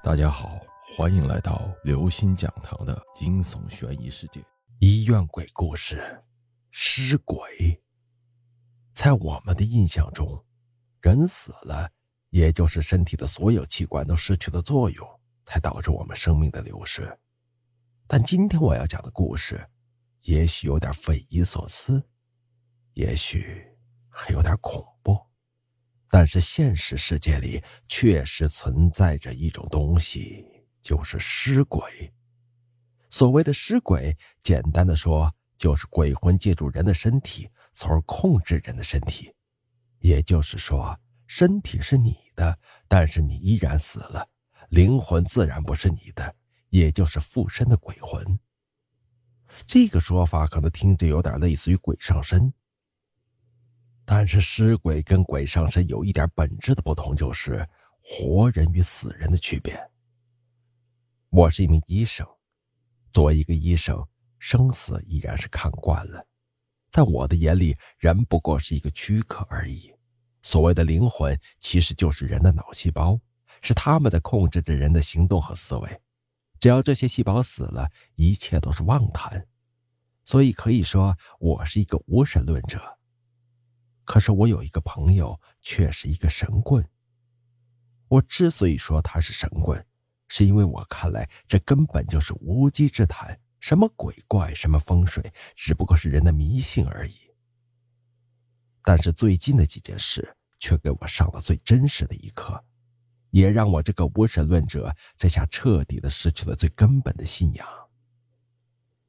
大家好，欢迎来到刘星讲堂的惊悚悬疑世界。医院鬼故事，尸鬼。在我们的印象中，人死了，也就是身体的所有器官都失去了作用，才导致我们生命的流失。但今天我要讲的故事，也许有点匪夷所思，也许还有点恐怖。但是现实世界里确实存在着一种东西，就是尸鬼。所谓的尸鬼，简单的说，就是鬼魂借助人的身体，从而控制人的身体。也就是说，身体是你的，但是你依然死了，灵魂自然不是你的，也就是附身的鬼魂。这个说法可能听着有点类似于鬼上身。但是尸鬼跟鬼上身有一点本质的不同，就是活人与死人的区别。我是一名医生，作为一个医生，生死依然是看惯了。在我的眼里，人不过是一个躯壳而已。所谓的灵魂，其实就是人的脑细胞，是他们在控制着人的行动和思维。只要这些细胞死了，一切都是妄谈。所以可以说，我是一个无神论者。可是我有一个朋友，却是一个神棍。我之所以说他是神棍，是因为我看来这根本就是无稽之谈。什么鬼怪，什么风水，只不过是人的迷信而已。但是最近的几件事，却给我上了最真实的一课，也让我这个无神论者这下彻底的失去了最根本的信仰。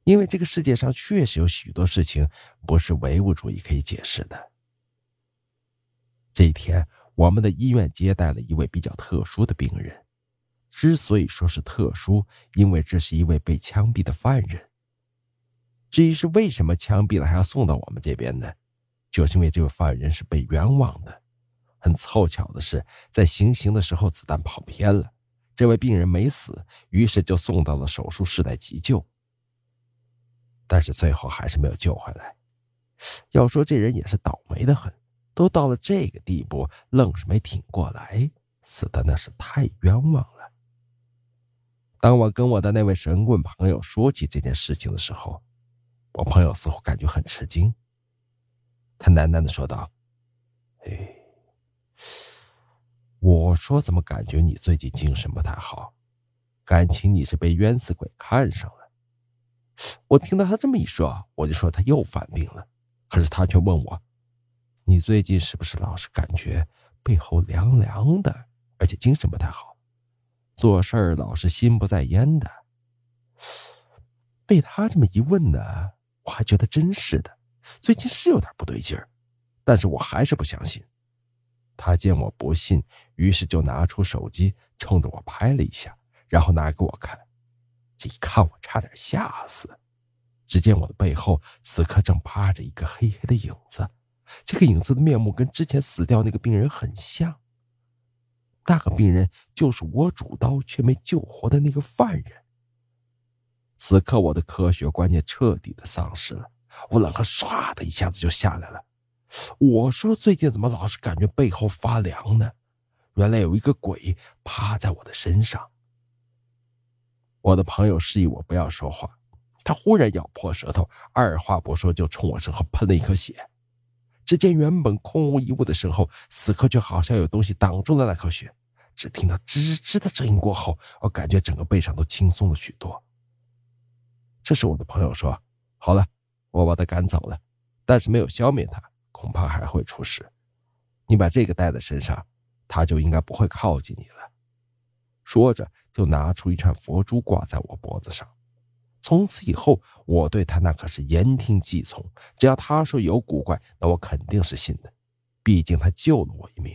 因为这个世界上确实有许多事情，不是唯物主义可以解释的。这一天，我们的医院接待了一位比较特殊的病人。之所以说是特殊，因为这是一位被枪毙的犯人。至于是为什么枪毙了还要送到我们这边呢？就是因为这位犯人是被冤枉的。很凑巧的是，在行刑的时候子弹跑偏了，这位病人没死，于是就送到了手术室来急救。但是最后还是没有救回来。要说这人也是倒霉的很。都到了这个地步，愣是没挺过来，死的那是太冤枉了。当我跟我的那位神棍朋友说起这件事情的时候，我朋友似乎感觉很吃惊。他喃喃的说道：“哎，我说怎么感觉你最近精神不太好？感情你是被冤死鬼看上了？”我听到他这么一说，我就说他又犯病了。可是他却问我。你最近是不是老是感觉背后凉凉的，而且精神不太好，做事儿老是心不在焉的？被他这么一问呢，我还觉得真是的，最近是有点不对劲儿，但是我还是不相信。他见我不信，于是就拿出手机冲着我拍了一下，然后拿给我看。这一看，我差点吓死。只见我的背后此刻正趴着一个黑黑的影子。这个影子的面目跟之前死掉那个病人很像，那个病人就是我主刀却没救活的那个犯人。此刻我的科学观念彻底的丧失了，我冷汗唰的一下子就下来了。我说最近怎么老是感觉背后发凉呢？原来有一个鬼趴在我的身上。我的朋友示意我不要说话，他忽然咬破舌头，二话不说就冲我身后喷了一颗血。只见原本空无一物的身后，此刻却好像有东西挡住了那颗血。只听到吱吱的声音过后，我感觉整个背上都轻松了许多。这时，我的朋友说：“好了，我把他赶走了，但是没有消灭他，恐怕还会出事。你把这个带在身上，他就应该不会靠近你了。”说着，就拿出一串佛珠挂在我脖子上。从此以后，我对他那可是言听计从。只要他说有古怪，那我肯定是信的。毕竟他救了我一命。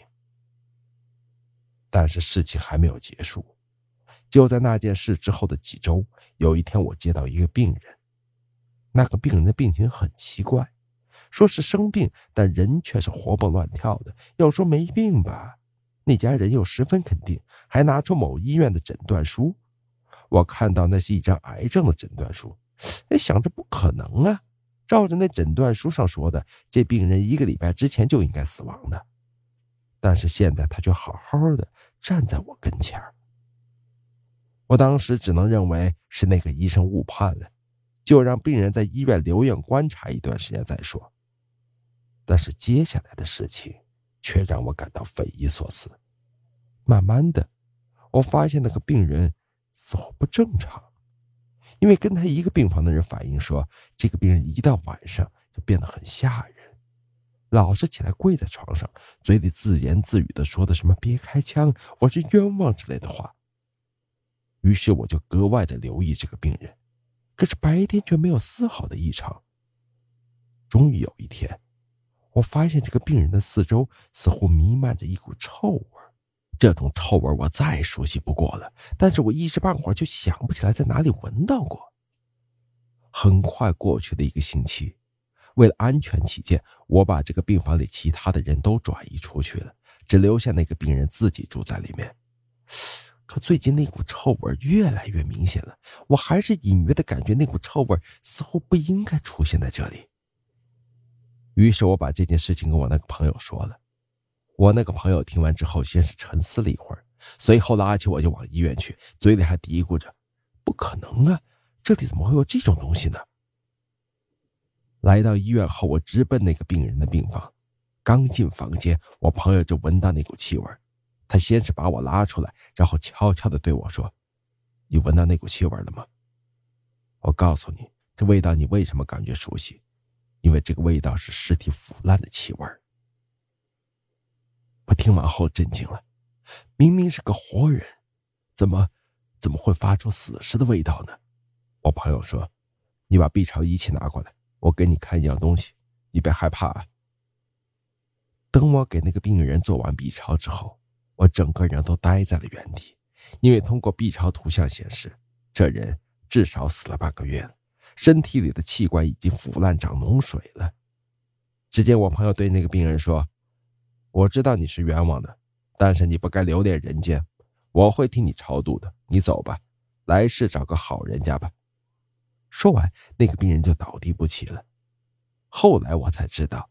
但是事情还没有结束。就在那件事之后的几周，有一天我接到一个病人。那个病人的病情很奇怪，说是生病，但人却是活蹦乱跳的。要说没病吧，那家人又十分肯定，还拿出某医院的诊断书。我看到那是一张癌症的诊断书，哎，想着不可能啊！照着那诊断书上说的，这病人一个礼拜之前就应该死亡的，但是现在他却好好的站在我跟前我当时只能认为是那个医生误判了，就让病人在医院留院观察一段时间再说。但是接下来的事情却让我感到匪夷所思。慢慢的，我发现那个病人似乎不正常，因为跟他一个病房的人反映说，这个病人一到晚上就变得很吓人，老是起来跪在床上，嘴里自言自语的说的什么“别开枪，我是冤枉”之类的话。于是我就格外的留意这个病人，可是白天却没有丝毫的异常。终于有一天。我发现这个病人的四周似乎弥漫着一股臭味这种臭味我再熟悉不过了，但是我一时半会儿就想不起来在哪里闻到过。很快过去的一个星期，为了安全起见，我把这个病房里其他的人都转移出去了，只留下那个病人自己住在里面。可最近那股臭味越来越明显了，我还是隐约的感觉那股臭味似乎不应该出现在这里。于是我把这件事情跟我那个朋友说了，我那个朋友听完之后，先是沉思了一会儿，随后拉起我就往医院去，嘴里还嘀咕着：“不可能啊，这里怎么会有这种东西呢？”来到医院后，我直奔那个病人的病房，刚进房间，我朋友就闻到那股气味，他先是把我拉出来，然后悄悄地对我说：“你闻到那股气味了吗？我告诉你，这味道你为什么感觉熟悉？”因为这个味道是尸体腐烂的气味我听完后震惊了，明明是个活人，怎么怎么会发出死尸的味道呢？我朋友说：“你把 B 超仪器拿过来，我给你看一样东西，你别害怕啊。”等我给那个病人做完 B 超之后，我整个人都呆在了原地，因为通过 B 超图像显示，这人至少死了半个月了。身体里的器官已经腐烂长脓水了。只见我朋友对那个病人说：“我知道你是冤枉的，但是你不该留恋人间，我会替你超度的。你走吧，来世找个好人家吧。”说完，那个病人就倒地不起了。后来我才知道，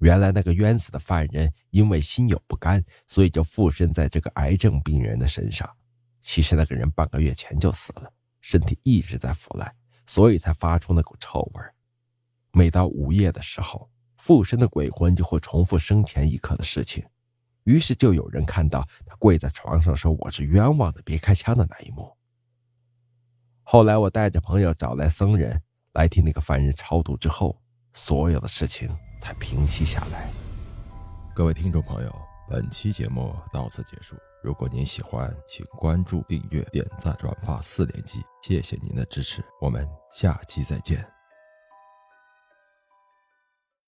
原来那个冤死的犯人因为心有不甘，所以就附身在这个癌症病人的身上。其实那个人半个月前就死了，身体一直在腐烂，所以才发出那股臭味每到午夜的时候，附身的鬼魂就会重复生前一刻的事情，于是就有人看到他跪在床上说：“我是冤枉的，别开枪”的那一幕。后来我带着朋友找来僧人来替那个犯人超度之后，所有的事情才平息下来。各位听众朋友，本期节目到此结束。如果您喜欢，请关注、订阅、点赞、转发四连击，谢谢您的支持，我们下期再见。